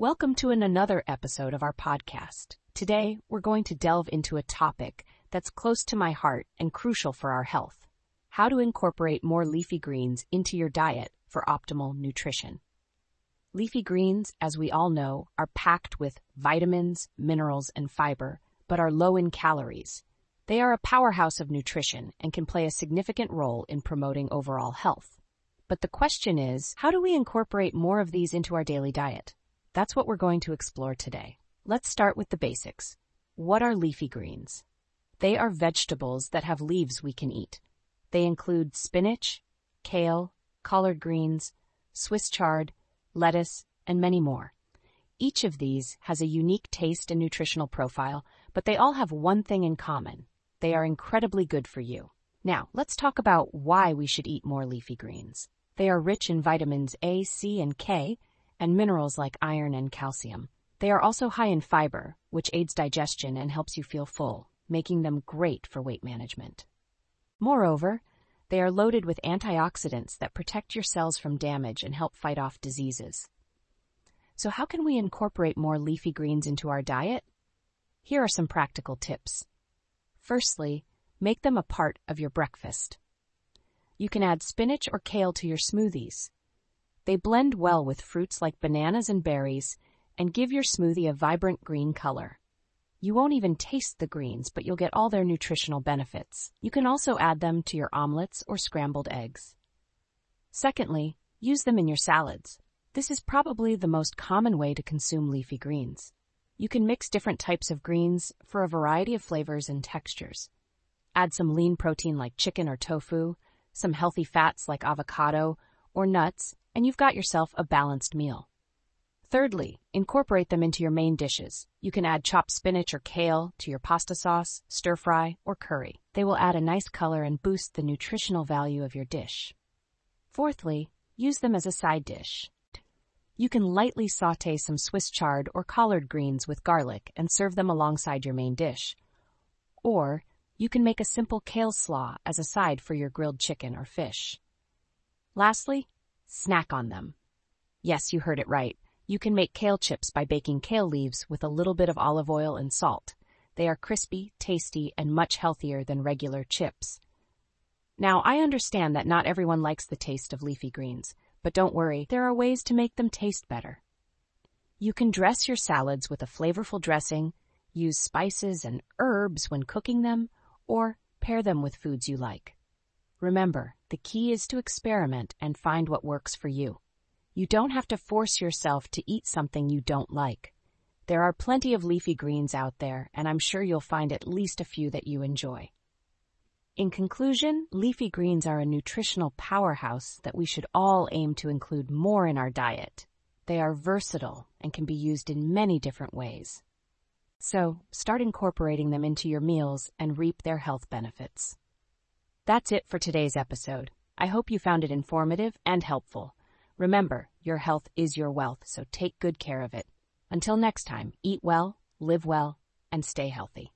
Welcome to an another episode of our podcast. Today, we're going to delve into a topic that's close to my heart and crucial for our health. How to incorporate more leafy greens into your diet for optimal nutrition. Leafy greens, as we all know, are packed with vitamins, minerals, and fiber, but are low in calories. They are a powerhouse of nutrition and can play a significant role in promoting overall health. But the question is, how do we incorporate more of these into our daily diet? That's what we're going to explore today. Let's start with the basics. What are leafy greens? They are vegetables that have leaves we can eat. They include spinach, kale, collard greens, Swiss chard, lettuce, and many more. Each of these has a unique taste and nutritional profile, but they all have one thing in common. They are incredibly good for you. Now, let's talk about why we should eat more leafy greens. They are rich in vitamins A, C, and K, and minerals like iron and calcium. They are also high in fiber, which aids digestion and helps you feel full, making them great for weight management. Moreover, they are loaded with antioxidants that protect your cells from damage and help fight off diseases. So how can we incorporate more leafy greens into our diet? Here are some practical tips. Firstly, make them a part of your breakfast. You can add spinach or kale to your smoothies. They blend well with fruits like bananas and berries and give your smoothie a vibrant green color. You won't even taste the greens, but you'll get all their nutritional benefits. You can also add them to your omelets or scrambled eggs. Secondly, use them in your salads. This is probably the most common way to consume leafy greens. You can mix different types of greens for a variety of flavors and textures. Add some lean protein like chicken or tofu, some healthy fats like avocado or nuts, and you've got yourself a balanced meal. Thirdly, incorporate them into your main dishes. You can add chopped spinach or kale to your pasta sauce, stir fry, or curry. They will add a nice color and boost the nutritional value of your dish. Fourthly, use them as a side dish. You can lightly saute some Swiss chard or collard greens with garlic and serve them alongside your main dish. Or, you can make a simple kale slaw as a side for your grilled chicken or fish. Lastly, snack on them. Yes, you heard it right. You can make kale chips by baking kale leaves with a little bit of olive oil and salt. They are crispy, tasty, and much healthier than regular chips. Now, I understand that not everyone likes the taste of leafy greens, but don't worry, there are ways to make them taste better. You can dress your salads with a flavorful dressing, use spices and herbs when cooking them, or pair them with foods you like. Remember, the key is to experiment and find what works for you. You don't have to force yourself to eat something you don't like. There are plenty of leafy greens out there, and I'm sure you'll find at least a few that you enjoy. In conclusion, leafy greens are a nutritional powerhouse that we should all aim to include more in our diet. They are versatile and can be used in many different ways. So, start incorporating them into your meals and reap their health benefits. That's it for today's episode. I hope you found it informative and helpful. Remember, your health is your wealth, so take good care of it. Until next time, eat well, live well, and stay healthy.